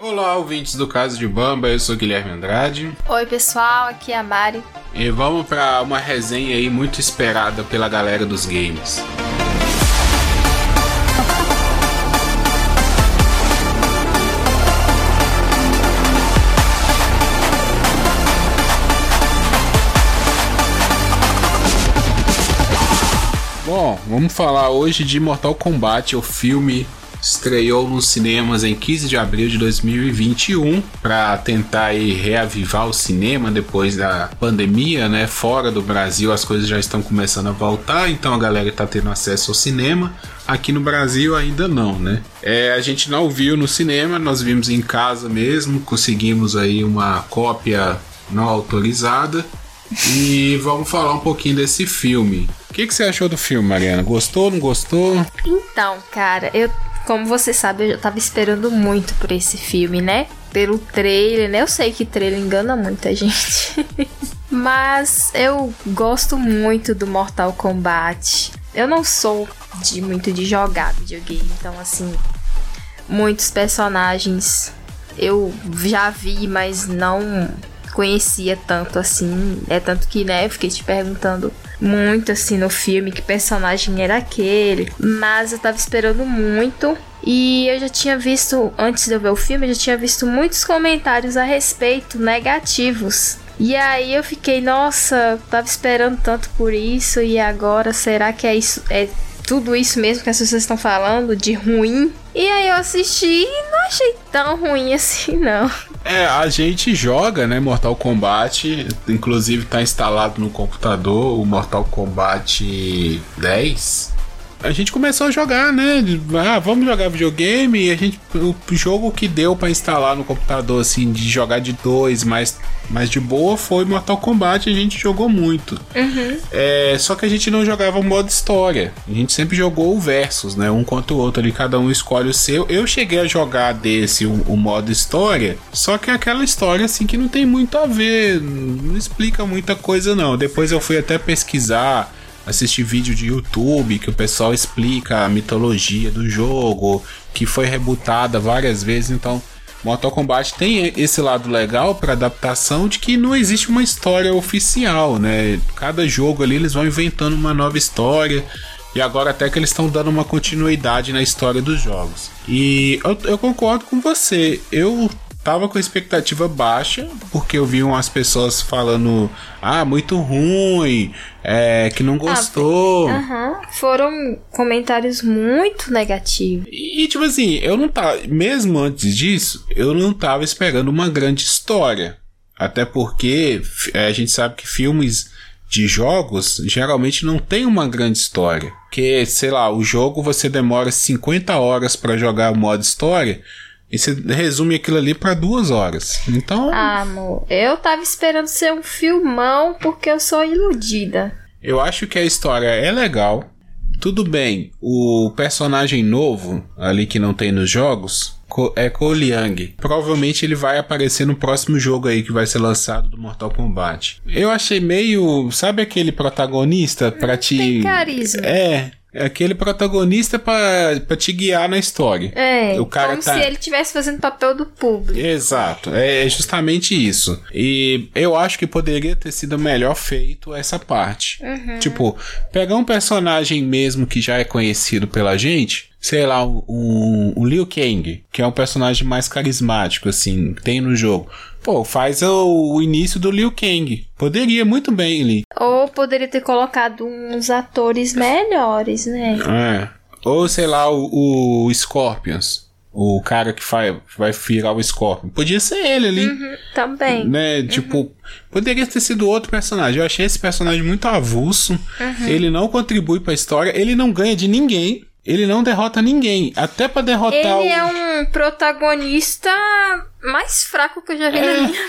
Olá, ouvintes do Caso de Bamba, eu sou Guilherme Andrade. Oi, pessoal, aqui é a Mari. E vamos para uma resenha aí muito esperada pela galera dos games. Bom, vamos falar hoje de Mortal Kombat, o filme estreou nos cinemas em 15 de abril de 2021 para tentar reavivar o cinema depois da pandemia, né? Fora do Brasil as coisas já estão começando a voltar, então a galera está tendo acesso ao cinema. Aqui no Brasil ainda não, né? É, a gente não viu no cinema, nós vimos em casa mesmo, conseguimos aí uma cópia não autorizada. E vamos falar um pouquinho desse filme. O que, que você achou do filme, Mariana? Gostou, não gostou? Então, cara, eu como você sabe, eu já tava esperando muito por esse filme, né? Pelo trailer, né? Eu sei que trailer engana muita gente. Mas eu gosto muito do Mortal Kombat. Eu não sou de muito de jogar videogame, então assim, muitos personagens eu já vi, mas não conhecia tanto assim. É tanto que, né, eu fiquei te perguntando muito assim no filme que personagem era aquele, mas eu tava esperando muito. E eu já tinha visto, antes de eu ver o filme, eu já tinha visto muitos comentários a respeito negativos. E aí eu fiquei, nossa, tava esperando tanto por isso e agora será que é isso? É tudo isso mesmo que as pessoas estão falando de ruim? E aí eu assisti e não achei tão ruim assim, não. É, a gente joga, né, Mortal Kombat, inclusive tá instalado no computador o Mortal Kombat 10 a gente começou a jogar, né? Ah, vamos jogar videogame. E a gente, o jogo que deu para instalar no computador, assim, de jogar de dois, mais, mais de boa, foi Mortal Kombat. A gente jogou muito. Uhum. É, só que a gente não jogava o modo história. A gente sempre jogou o versus, né? Um contra o outro ali, cada um escolhe o seu. Eu cheguei a jogar desse o, o modo história, só que é aquela história assim que não tem muito a ver, não explica muita coisa não. Depois eu fui até pesquisar assistir vídeo de YouTube que o pessoal explica a mitologia do jogo, que foi rebutada várias vezes, então Mortal Kombat tem esse lado legal para adaptação de que não existe uma história oficial, né? Cada jogo ali eles vão inventando uma nova história. E agora até que eles estão dando uma continuidade na história dos jogos. E eu, eu concordo com você. Eu tava com expectativa baixa, porque eu vi umas pessoas falando, ah, muito ruim, é, que não ah, gostou. Ah, Foram comentários muito negativos. E, tipo assim, eu não tava, mesmo antes disso, eu não tava esperando uma grande história. Até porque é, a gente sabe que filmes de jogos geralmente não tem uma grande história. Que, sei lá, o jogo você demora 50 horas para jogar o modo história. E você resume aquilo ali para duas horas. Então. Ah, amor, eu tava esperando ser um filmão porque eu sou iludida. Eu acho que a história é legal. Tudo bem, o personagem novo, ali que não tem nos jogos, é Cole Young. Provavelmente ele vai aparecer no próximo jogo aí que vai ser lançado do Mortal Kombat. Eu achei meio. Sabe aquele protagonista pra te. Carisma. É, é aquele protagonista para te guiar na história. É, o cara como tá... se ele estivesse fazendo papel do público. Exato, é justamente isso. E eu acho que poderia ter sido melhor feito essa parte. Uhum. Tipo, pegar um personagem mesmo que já é conhecido pela gente, sei lá, o um, um Liu Kang, que é um personagem mais carismático, assim, tem no jogo. Pô, faz o, o, início do Liu Kang. Poderia muito bem ali. Ou poderia ter colocado uns atores melhores, né? É. Ou sei lá, o, o Scorpions. O cara que vai, vai virar o Scorpion. Podia ser ele ali. Uhum, também. Né? Uhum. Tipo, poderia ter sido outro personagem. Eu achei esse personagem muito avulso. Uhum. Ele não contribui para a história. Ele não ganha de ninguém. Ele não derrota ninguém. Até para derrotar ele o. Ele é um protagonista mais fraco que eu já vi é... na minha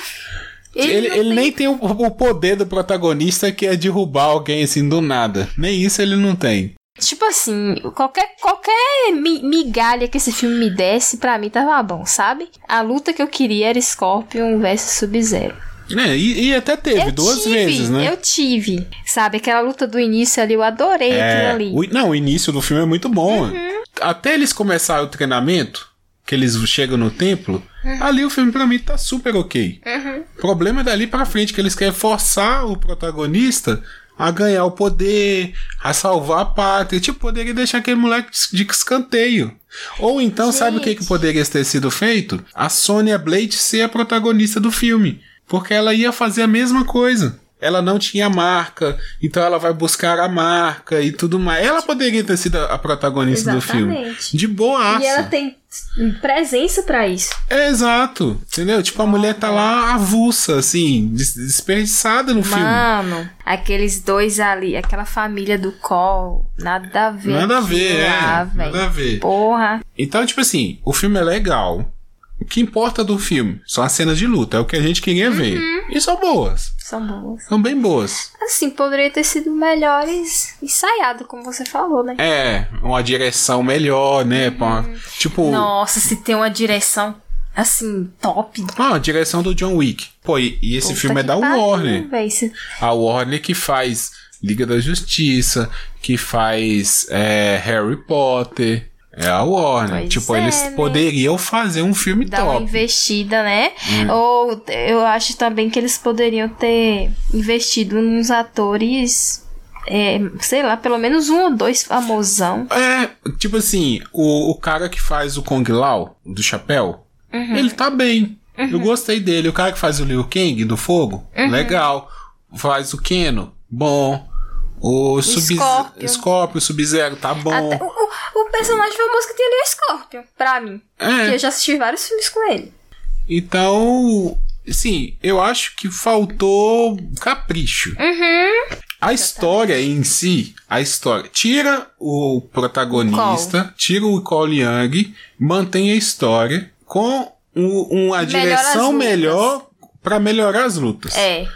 ele, ele, ele tem... nem tem o, o, poder do protagonista que é derrubar alguém assim do nada. Nem isso ele não tem. Tipo assim, qualquer, qualquer migalha que esse filme me desse, pra mim tava bom, sabe? A luta que eu queria era Scorpion versus Sub-Zero. É, e, e, até teve eu duas tive, vezes, né? Eu tive. Sabe, aquela luta do início ali, eu adorei é, aquilo ali. O, não, o início do filme é muito bom. Uhum. Até eles começarem o treinamento, que eles chegam no templo, ali o filme pra mim tá super ok. O problema é dali pra frente, que eles querem forçar o protagonista a ganhar o poder, a salvar a pátria. Tipo, poderia deixar aquele moleque de escanteio. Ou então, sabe o que, que Gente. poderia ter sido feito? A Sonya Blade ser a protagonista do filme. Porque ela ia fazer a mesma coisa. Ela não tinha marca, então ela vai buscar a marca e tudo mais. Ela poderia ter sido a protagonista do filme. Exatamente. De boa E ela tem presença pra isso. é, exato. Entendeu? Tipo, a mulher tá lá avulsa, assim, des- desperdiçada no filme. Mano, aqueles dois ali, aquela família do Cole, nada a ver. Nada a ver, é. Nada a ver. Porra. Então, tipo assim, o filme é legal. O que importa do filme são as cenas de luta, é o que a gente queria ver. Uhum. E são boas. São boas. São bem boas. Assim, poderia ter sido melhores ensaiado, como você falou, né? É, uma direção melhor, né? pra- tipo, Nossa, se tem uma direção assim, top. ah, a direção do John Wick. Pô, e, e esse Puta filme é da pariu, Warner. véi, se- A Warner que faz Liga da Justiça, que faz é, Harry Potter. É a Warner. Pois tipo, é, eles né? poderiam fazer um filme Dar uma top. investida, né? Hum. Ou eu acho também que eles poderiam ter investido nos atores, é, sei lá, pelo menos um ou dois famosão. É, tipo assim, o, o cara que faz o Kong Lao, do chapéu, Uhum. ele tá bem. Eu gostei dele. O cara que faz o Liu Kang, do fogo, Uhum. legal. Faz o Keno, bom. O Sub- Scorpion. Scorpio, Sub-Zero, tá bom. Até o, o- o personagem famoso que tem ali é o Scorpion, pra mim. É. Que eu já assisti vários filmes com ele. Então, sim, eu acho que faltou capricho. Uhum. A história em si, a história, tira o protagonista, tira o Cole Young, mantém a história com um- uma Melhora direção melhor pra melhorar as lutas. É.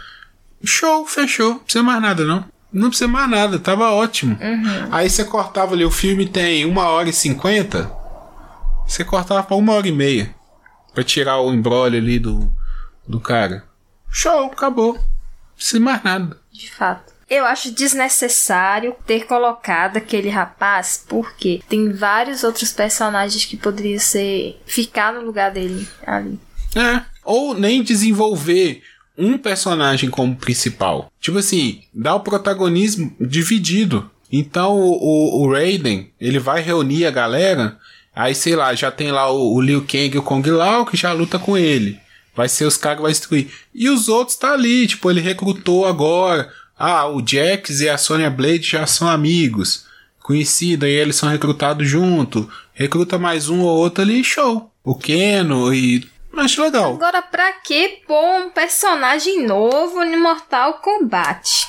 Show, fechou. Não precisa mais nada, não. Não precisa mais nada, tava ótimo. Uhum. Aí você cortava ali, o filme tem uma hora e cinquenta, você cortava pra uma hora e meia. Pra tirar o embrolho ali do, do cara. Show, acabou. Não precisa mais nada. De fato. Eu acho desnecessário ter colocado aquele rapaz, porque tem vários outros personagens que poderiam ser. ficar no lugar dele ali. É. Ou nem desenvolver um personagem como principal. Tipo assim, dá o protagonismo dividido. Então o, o, o Raiden, ele vai reunir a galera. Aí, sei lá, já tem lá o, o Liu Kang e o Kong Lao que já luta com ele. Vai ser os caras que vai destruir. E os outros tá ali, tipo, ele recrutou agora. Ah, o Jax e a Sonya Blade já são amigos. Conhecido, aí eles são recrutados junto. Recruta mais um ou outro ali, show. O Keno e. Acho legal. Agora, pra que pôr um personagem novo no Mortal Kombat?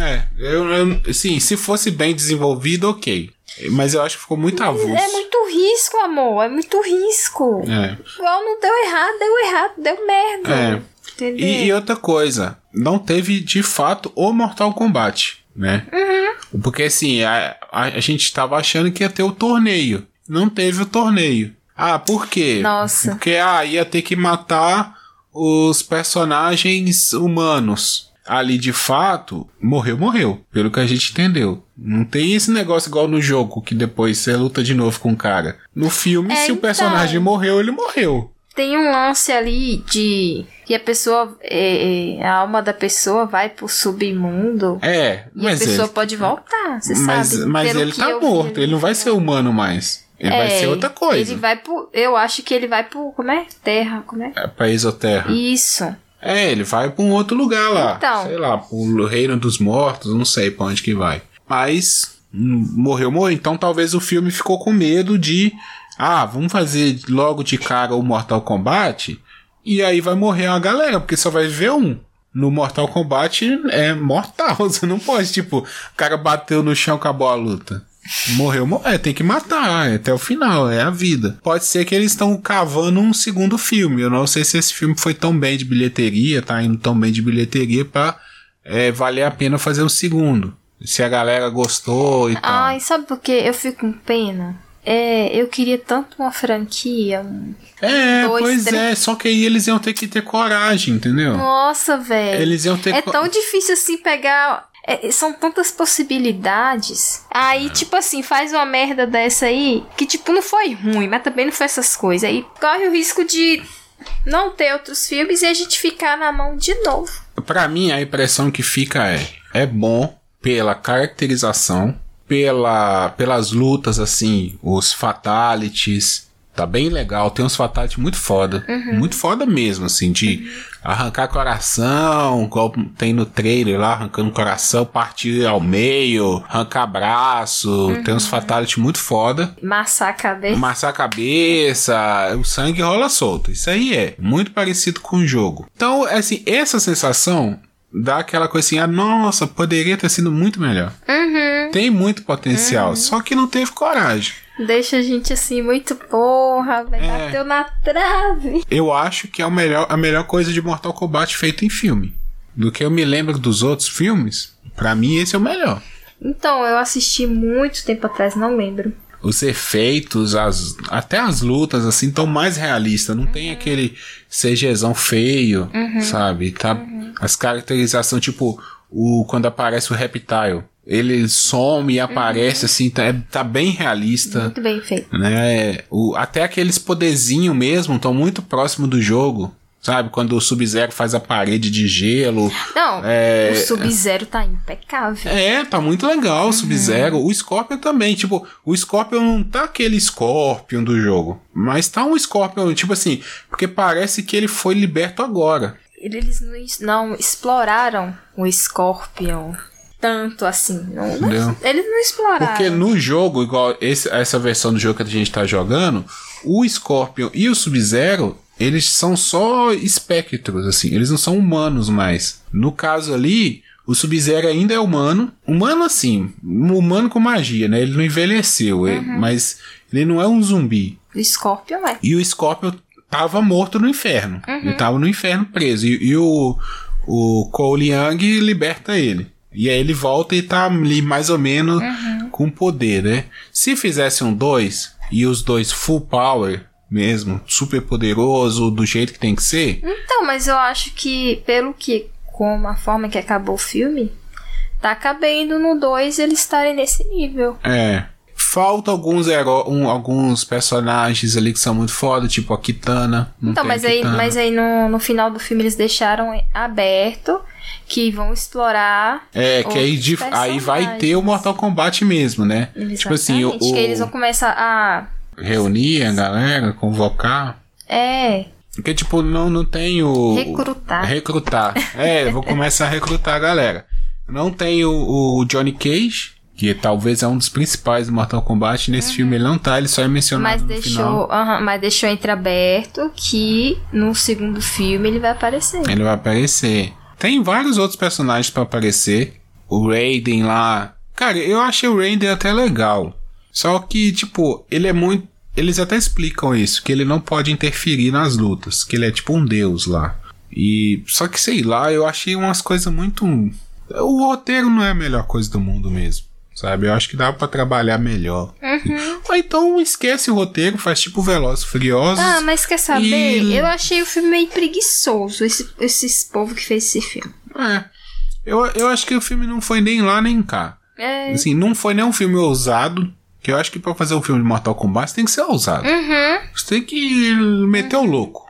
É, eu, eu, sim, se fosse bem desenvolvido, ok. Mas eu acho que ficou muito avulso. É muito risco, amor. É muito risco. É. Igual não deu errado, deu errado, deu merda. É. E, e outra coisa, não teve de fato o Mortal Kombat, né? Uhum. Porque assim, a, a, a gente tava achando que ia ter o torneio. Não teve o torneio. Ah, por quê? Nossa. Porque ah, ia ter que matar os personagens humanos. Ali de fato, morreu, morreu. Pelo que a gente entendeu. Não tem esse negócio igual no jogo, que depois você luta de novo com o cara. No filme, É, se o então. personagem morreu, ele morreu. Tem um lance ali de que a pessoa, é, é, a alma da pessoa vai pro submundo É, e mas a pessoa ele, pode voltar, você mas, sabe? mas Pelo ele tá vi morto, ali. ele não vai ser humano mais. Ele vai É, ser outra coisa. Ele vai pro, eu acho que ele vai pro, como é? Terra, como é? É pra Exoterra. Isso. É, ele vai pra um outro lugar lá. Então. Sei lá, pro Reino dos Mortos, não sei pra onde que vai. Mas hum, morreu, morreu. Então talvez o filme ficou com medo de. Ah, vamos fazer logo de cara o Mortal Kombat. E aí vai morrer a galera, porque só vai ver um. No Mortal Kombat é mortal. Você não pode, tipo, o cara bateu no chão, acabou a luta. Morreu, morreu. É, tem que matar é até o final, é a vida. Pode ser que eles estão cavando um segundo filme. Eu não sei se esse filme foi tão bem de bilheteria, tá indo tão bem de bilheteria pra é, valer a pena fazer um segundo. Se a galera gostou e tal. Ai, sabe por quê? Eu fico com pena. É, eu queria tanto uma franquia. um- é, dois, pois três- é, só que aí eles iam ter que ter coragem, entendeu? Nossa, velho. Eles iam ter É tão difícil assim pegar é, são tantas possibilidades. Aí, tipo assim, faz uma merda dessa aí, que tipo, não foi ruim, mas também não foi essas coisas. Aí corre o risco de não ter outros filmes e a gente ficar na mão de novo. Pra mim, a impressão que fica é: é bom pela caracterização, pela, pelas lutas, assim, os fatalities. Tá bem legal, tem uns fatalities muito foda. Muito foda mesmo, assim, de arrancar coração, igual tem no trailer lá, arrancando coração, partir ao meio, arrancar braço. Tem uns fatalities muito foda. Massar a cabeça. Amassar a cabeça, o sangue rola solto. Isso aí é muito parecido com o jogo. Então, assim, essa sensação dá aquela coisa assim, ah, nossa, poderia ter sido muito melhor. Uhum. Tem muito potencial, só que não teve coragem. Deixa a gente assim, muito porra, velho. É. Bateu na trave. Eu acho que é o melhor, a melhor coisa de Mortal Kombat feito em filme. Do que eu me lembro dos outros filmes, pra mim esse é o melhor. Então, eu assisti muito tempo atrás, não lembro. Os efeitos, as, até as lutas, assim, estão mais realistas. Não tem aquele CGzão feio, sabe? Tá, As caracterizações, tipo, o, quando aparece o Reptile. Ele some e aparece, assim, tá, é- tá bem realista. Muito bem feito. né? O, até aqueles poderzinhos mesmo estão muito próximo do jogo. Sabe? Quando o Sub-Zero faz a parede de gelo. Não, É. o Sub-Zero tá impecável. É, tá muito legal o Sub-Zero. O Scorpion também. Tipo, o Scorpion não tá aquele Scorpion do jogo. Mas tá um Scorpion, tipo assim, porque parece que ele foi liberto agora. Eles não, es- não exploraram o Scorpion tanto assim. Não, não- eles não exploraram. Porque no jogo, igual esse- essa versão do jogo que a gente tá jogando, o Scorpion e o Sub-Zero, eles são só espectros, assim, eles não são humanos mais. No caso ali, o Sub-Zero ainda é humano, humano assim, um humano com magia, né? Ele não envelheceu, ele- mas ele não é um zumbi. O Scorpion é. E o Scorpion tava morto no inferno. Ele tava no inferno preso. E, e o, o Cole Young liberta ele. E aí ele volta e tá ali mais ou menos com poder, né? Se fizesse um dois e os dois full power mesmo, super poderoso, do jeito que tem que ser, Então, mas eu acho que, pelo que, como a forma que acabou o filme, tá cabendo no 2 eles estarem nesse nível. é. Falta alguns heró um, alguns personagens ali que são muito foda, tipo a Kitana. Então, tem a mas aí, Kitana. mas aí no, no final do filme eles deixaram aberto que vão explorar. É, que aí, de- aí vai ter o. Mortal Kombat mesmo, né? Tipo assim, o, Exatamente, que eles vão começar a. reunir a galera, convocar. É, Porque, tipo, não, não tem o. Recrutar. Recrutar. É, vou começar a recrutar a galera. Não tem o, o Johnny Cage, que talvez é um dos principais do Mortal Kombat. Nesse filme ele não tá, ele só é mencionado Uhum. mas deixou, aham, mas deixou entreaberto que no segundo filme ele vai aparecer. Ele vai aparecer. Tem vários outros personagens pra aparecer. O Raiden lá. Cara, eu achei o Raiden até legal. Só que, tipo, ele é muito. Eles até explicam isso, que ele não pode interferir nas lutas, que ele é tipo um deus lá. E. Só que sei lá, eu achei umas coisas muito. O roteiro não é a melhor coisa do mundo mesmo. Sabe? Eu acho que dá pra trabalhar melhor. Uhum. Ou então esquece o roteiro, faz tipo Velozes Furiosos. Ah, mas quer saber? E- Eu achei o filme meio preguiçoso, esse, esses povo que fez esse filme. É. Eu, eu acho que o filme não foi nem lá nem cá. É. Assim, não foi nem um filme ousado. Que eu acho que pra fazer um filme de Mortal Kombat você tem que ser ousado. Uhum. Você tem que meter o louco.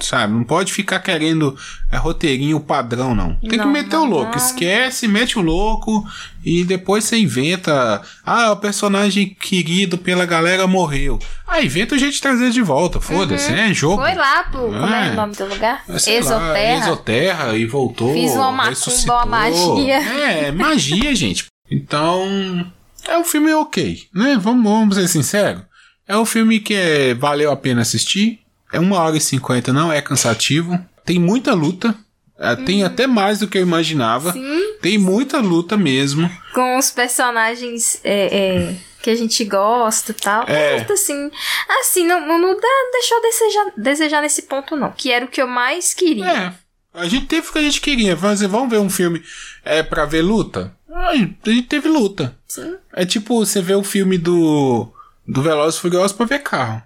Sabe? Não pode ficar querendo é, roteirinho padrão, não. Tem que Não, meter o não, louco. não. Esquece, mete o louco. E depois você inventa. Ah, o personagem querido pela galera morreu. Ah, inventa o jeito de trazer de volta. Foda-se, é jogo. Foi lá pro. Como é É. o nome do lugar? Sei lá, Exoterra. Exoterra e voltou. Fiz uma macumba, uma magia. É, magia, gente. Então, é um filme ok, né? Vamos, vamos ser sinceros. É um filme que é, valeu a pena assistir. É uma hora e cinquenta, não é cansativo. Tem muita luta. É, Tem até mais do que eu imaginava. Sim. Tem muita luta mesmo. Com os personagens é, é, que a gente gosta e tal. É. Muito assim. Assim, não, não, deixou desejar, desejar nesse ponto, não. Que era o que eu mais queria. É. A gente teve o que a gente queria. Fazer, vamos ver um filme é, pra ver luta? A gente teve luta. Sim. É tipo, você vê o filme do, do Velozes e Furiosos pra ver carro.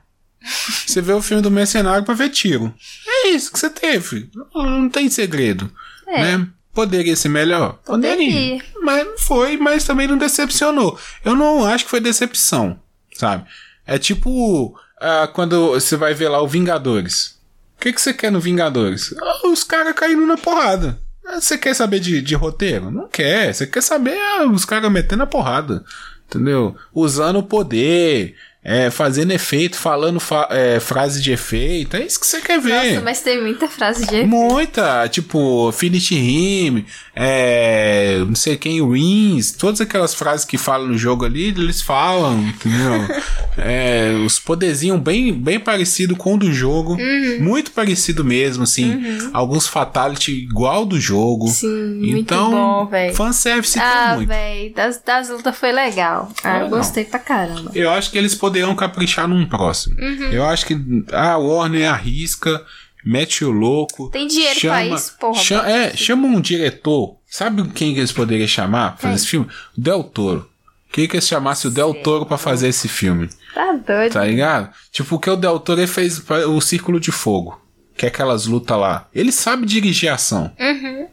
Você vê o filme do Mercenário pra ver tiro. É isso que você teve. Não tem segredo. É. Né? Poderia ser melhor? Poderia. Mas não foi, mas também não decepcionou. Eu não acho que foi decepção, sabe? É tipo ah, quando você vai ver lá o Vingadores. O que, que você quer no Vingadores? Ah, os caras caindo na porrada. Ah, Você quer saber de, de roteiro? Não quer. Você quer saber ah, os caras metendo a porrada. Entendeu? Usando o poder, é, fazendo efeito, falando fa- é, frase de efeito. É isso que você quer ver. Nossa, mas tem muita frase de Muita, tipo, Finish Him, é, não sei quem, Wins, todas aquelas frases que falam no jogo ali, eles falam, entendeu? É, os poderzinhos bem, bem parecido com o do jogo, muito parecido mesmo, assim, alguns fatality igual do jogo. Sim, muito então, bom, véi. fanservice Ah, muito. véi, das, das lutas foi legal. Ah, eu Legal. gostei pra caramba. Eu acho que eles poderiam caprichar num próximo. Uhum. Eu acho que a Warner arrisca, mete o louco. Tem dinheiro pra isso, porra, cha- bota é, chama um diretor. Sabe quem que eles poderiam chamar pra fazer Quem? esse filme? O Del Toro. Quem que eles chamassem o Del Toro pra fazer esse filme? Tá doido. Tá ligado? Tipo, que o Del Toro ele fez o Círculo de Fogo. Que é aquelas lutas lá. Ele sabe dirigir ação. Uhum.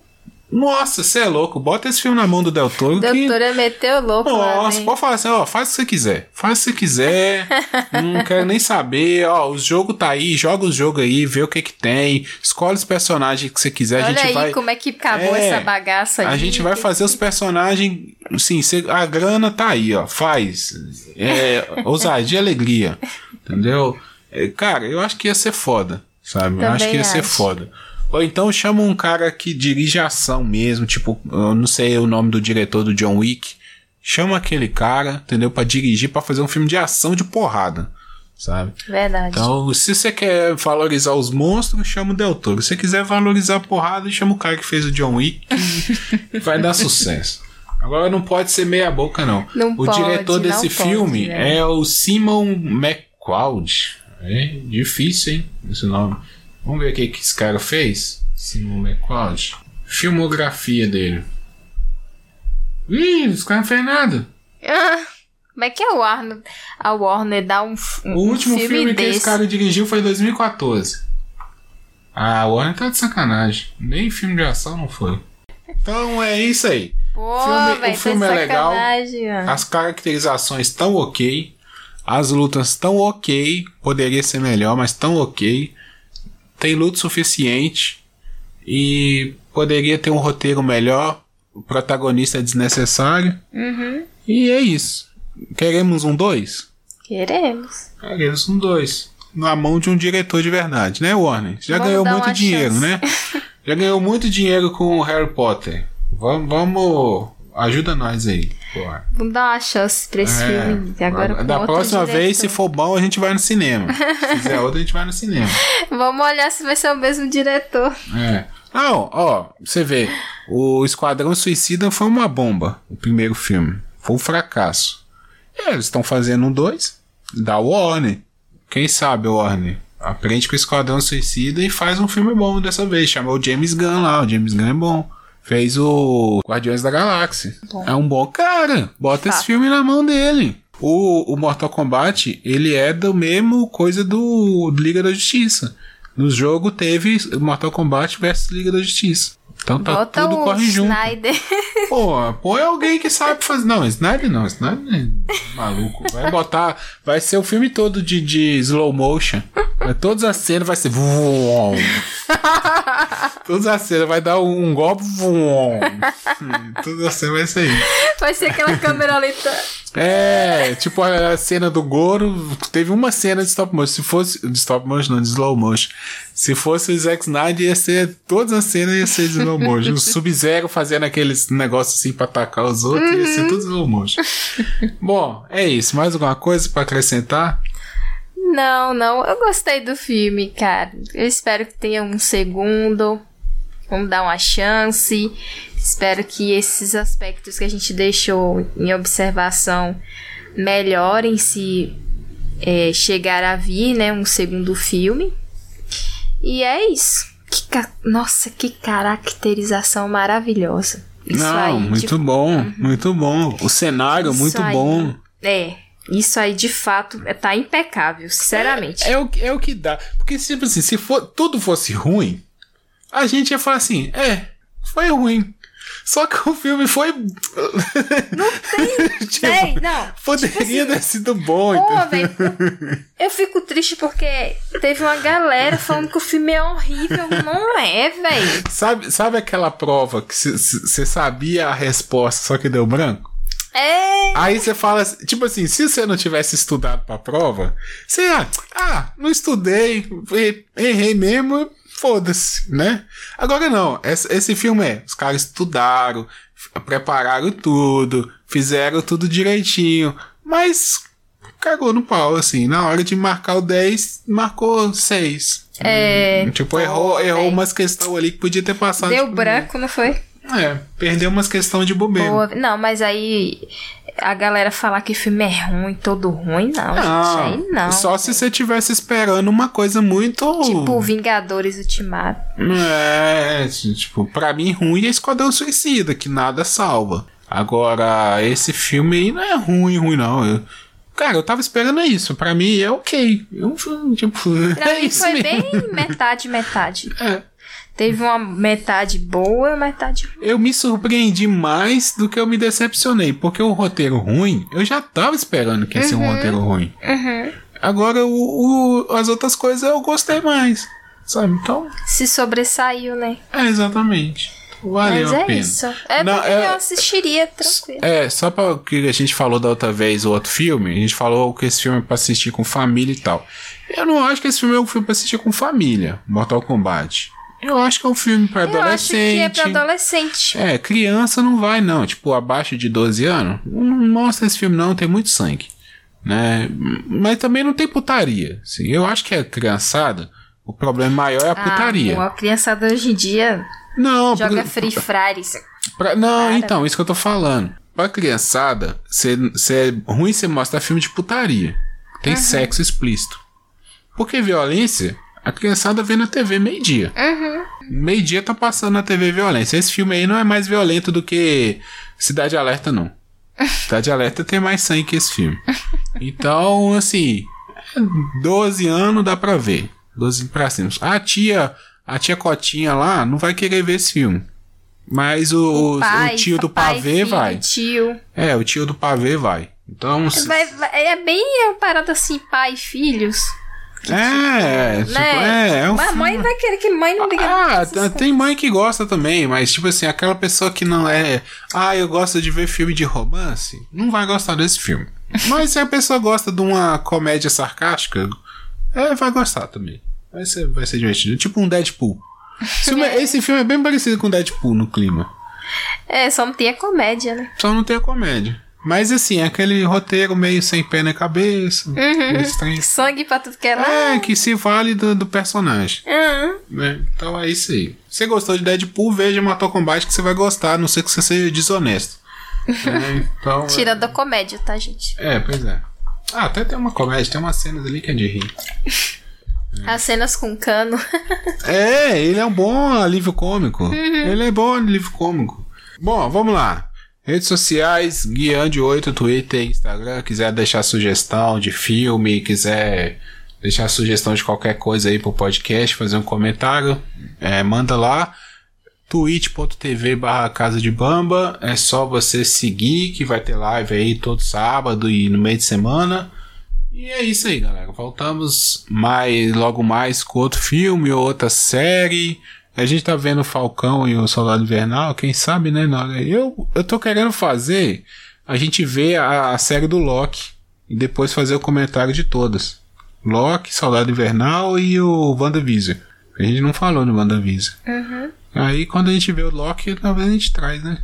Nossa, você é louco. Bota esse filme na mão do Del Toro. que- Doutora meteu louco lá, nossa, né? pode falar assim, ó, faz o que você quiser. Faz o que você quiser. não quero nem saber. Ó, o jogo tá aí, joga o jogo aí, vê o que que tem. Escolhe os personagens que você quiser. a Olha gente aí vai. como é que acabou É, essa bagaça aí. A gente vai fazer os personagens. Sim, cê- a grana tá aí, ó. Faz. É, ousadia e alegria. Entendeu? É, cara, eu acho que ia ser foda. Sabe? eu acho que ia Também ser acho. foda. Ou então chama um cara que dirige ação mesmo, tipo, eu não sei o nome do diretor do John Wick. Chama aquele cara, entendeu? Pra dirigir, pra fazer um filme de ação de porrada, sabe? Verdade. Então, se você quer valorizar os monstros, chama o Del Toro. Se você quiser valorizar a porrada, chama o cara que fez o John Wick, vai dar sucesso. Agora não pode ser meia boca, não. Não o pode, diretor desse pode, filme né? é o Simon McQuaid. É difícil, hein? Esse nome. Vamos ver o que esse cara fez. Simon McQuaid. Filmografia dele. Ih, esse cara não fez nada. Ah, como é que a Warner, a Warner dá um, um O último filme, filme, que esse cara dirigiu foi em 2014. Ah, a Warner tá de sacanagem. Nem filme de ação não foi. Então é isso aí. Pô, filme- véi, o filme tá é legal. mano. As caracterizações estão ok. As lutas estão ok. Poderia ser melhor, mas estão ok. Tem luta suficiente. E poderia ter um roteiro melhor. O protagonista é desnecessário. Uhum. E é isso. Queremos um 2? Queremos. Queremos um 2. Na mão de um diretor de verdade, né, Warner? Já Vamos ganhou muito dinheiro, chance. né? Já ganhou muito dinheiro com o Harry Potter. Vamos. vamos ajuda nós aí, porra. Vamos dar uma chance pra esse É, filme. Agora da outro próxima diretor. vez, se for bom, a gente vai no cinema. se fizer outra, a gente vai no cinema. Vamos olhar se vai ser o mesmo diretor. É. Não, ó, você vê, o Esquadrão Suicida foi uma bomba, o primeiro filme. Foi um fracasso. E eles estão fazendo um dois da Warner. Quem sabe, Warner? Aprende com o Esquadrão Suicida e faz um filme bom dessa vez. Chamou o James Gunn lá, o James Gunn é bom. Fez o Guardiões da Galáxia. Bom. É um bom cara. Bota esse Fato. filme na mão dele. O, o Mortal Kombat, ele é do mesmo coisa do Liga da Justiça. No jogo teve Mortal Kombat versus Liga da Justiça. Então tá Bota tudo corre junto. Snyder. Pô, pô, é alguém que sabe fazer. Não, Snyder não, Snyder é maluco. Vai botar. Vai ser o filme todo de, de slow motion. Vai- Todas as cenas vai ser. Todas as cenas vai dar um golpe. vuom. Todas as cenas vai ser isso. Vai ser aquela câmera lenta. É, tipo a a cena do Goro, teve uma cena de stop motion. Se fosse. De stop motion, não, de slow motion. Se fosse o Zack Snyder, ia ser. Todas as cenas ia ser de slow motion. O Sub-Zero fazendo aqueles negócios assim pra atacar os outros, ia ser tudo slow motion. Bom, é isso. Mais alguma coisa pra acrescentar? Não, não. Eu gostei do filme, cara. Eu espero que tenha um segundo. Vamos dar uma chance. Espero que esses aspectos que a gente deixou em observação melhorem se é, chegar a vir, né? Um segundo filme. E é isso. Que ca- Nossa, que caracterização maravilhosa. Isso Não, aí, muito de- bom, muito bom. O cenário, Isso muito aí. bom. É, isso aí de fato é- tá impecável, sinceramente. É o, que- é o que dá. Porque, tipo assim, se for, tudo fosse ruim, a gente ia falar assim, é, foi ruim. Só que o filme foi. Não tem. tipo, Véi, não. Poderia tipo ter sido bom, Pô, velho, eu fico triste porque teve uma galera falando que o filme é horrível. Não é, velho. Sabe, sabe aquela prova que você sabia a resposta, só que deu branco? É. Aí você fala, assim- tipo assim, se você não tivesse estudado pra prova, você, ah, ah, não estudei, errei mesmo, foda-se, né? Agora não, esse, esse filme é, os caras estudaram, prepararam tudo, fizeram tudo direitinho, mas cagou no pau, assim, na hora de marcar o 10, marcou 6. É. Tipo, errou, errou umas questões ali que podia ter passado. Deu tipo, branco, não foi? É, perdeu umas questões de bobeira. Boa. Não, mas aí a galera falar que filme é ruim, todo ruim, não, gente. Aí não. Só se você tivesse esperando uma coisa muito. Tipo, Vingadores Ultimato. É, tipo, pra mim ruim é Esquadrão Suicida, que nada salva. Agora, esse filme aí não é ruim, ruim não. Eu- cara, eu tava esperando isso. Pra mim é ok. Eu, tipo, Pra é mim foi mesmo. bem metade, metade. É. Teve uma metade boa metade ruim. Eu me surpreendi mais do que eu me decepcionei, porque o roteiro ruim, eu já tava esperando que ia ser um roteiro ruim. Uhum. Agora, o, o- as outras coisas eu gostei mais, sabe? Então, Se sobressaiu, né? é exatamente. Valeu Mas a é pena. isso. É Não, porque é- eu assistiria tranquilo. É, só para o que a gente falou da outra vez, o outro filme, a gente falou que esse filme é pra assistir com família e tal. Eu não acho que esse filme é um filme pra assistir com família, Mortal Kombat. Eu acho que é um filme pra Eu acho que é adolescente. pra adolescente. É, criança não vai não, tipo, abaixo de 12 anos, não mostra esse filme não, tem muito sangue, né? Mas também não tem putaria, assim. Eu acho que a criançada, o problema maior é a putaria. Ah, a criançada hoje em dia não, joga por- Free Fire. Pra- não, Cara. então, isso que eu tô falando. Pra criançada, cê, cê é ruim você mostrar filme de putaria. Tem Uhum. sexo explícito. Porque violência, a criançada vê na TV meio-dia. Uhum. Meio-dia tá passando na TV violência. Esse filme aí não é mais violento do que Cidade Alerta, não. Cidade Alerta tem mais sangue que esse filme. Então, assim, 12 anos dá pra ver. 12 pra cima. A tia, a tia Cotinha lá não vai querer ver esse filme. Mas o, o- Pai, o tio do pai, pavê filho, vai. Tio. É, o tio do pavê vai. Então, Vai- vai- é bem uma parada assim, pai e filhos. É, tipo, né? é, é um Mas filme- mãe vai querer que mãe não liga Ah, tem mãe que gosta também, mas tipo assim, aquela pessoa que não é. Ah, eu gosto de ver filme de romance, não vai gostar desse filme. Mas se a pessoa gosta de uma comédia sarcástica, é, vai gostar também. Vai ser, vai ser divertido. Tipo um Deadpool. Esse filme, é- esse filme é bem parecido com Deadpool no clima. É, só não tem a comédia, né? Só não tem a comédia. Mas assim, é aquele roteiro meio sem pé na cabeça. estranho. Sangue pra tudo que é lá. É, que se vale do, do personagem. Uhum. né? Então é isso aí. Se você gostou de Deadpool, veja Mortal Kombat que você vai gostar, a não ser que você seja desonesto. É, então, Tirando a comédia, tá, gente? é, pois é. Ah, até tem uma comédia, tem umas cenas ali que é de rir. As cenas com cano. É, ele é um bom alívio cômico. Ele é bom alívio cômico. Bom, vamos lá. Redes sociais, Guiande 8, Twitter, Instagram. Quiser deixar sugestão de filme, quiser deixar sugestão de qualquer coisa aí pro podcast, fazer um comentário, é, manda lá. twitch.tv barra Casa de Bamba. É só você seguir que vai ter live aí todo sábado e no meio de semana. E é isso aí, galera. Voltamos mais, logo mais com outro filme ou outra série. A gente tá vendo o Falcão e o Soldado Invernal, quem sabe, né? Eu, eu tô querendo fazer a gente ver a, a série do Loki e depois fazer o comentário de todas. Loki, Soldado Invernal e o WandaVision. A gente não falou no WandaVision. Uhum. Aí quando a gente vê o Loki, talvez a gente traz, né?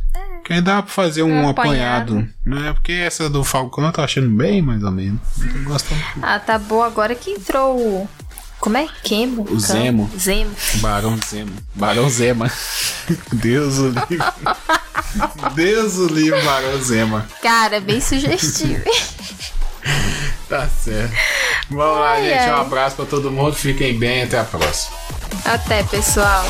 Aí dá pra fazer um, Um apanhado. apanhado. né? Porque essa do Falcão eu tô achando bem, mais ou menos. Não tô gostando. Ah, tá boa agora que entrou o. Como é? Kemo? O Zemo. Zemo. Barão Zema. Barão Zema. Deus o livre. Deus o livre, Barão Zema. Cara, bem sugestivo. Tá certo. Vamos lá, Ai, gente. Um ai. abraço pra todo mundo. Fiquem bem. Até a próxima. Até, pessoal.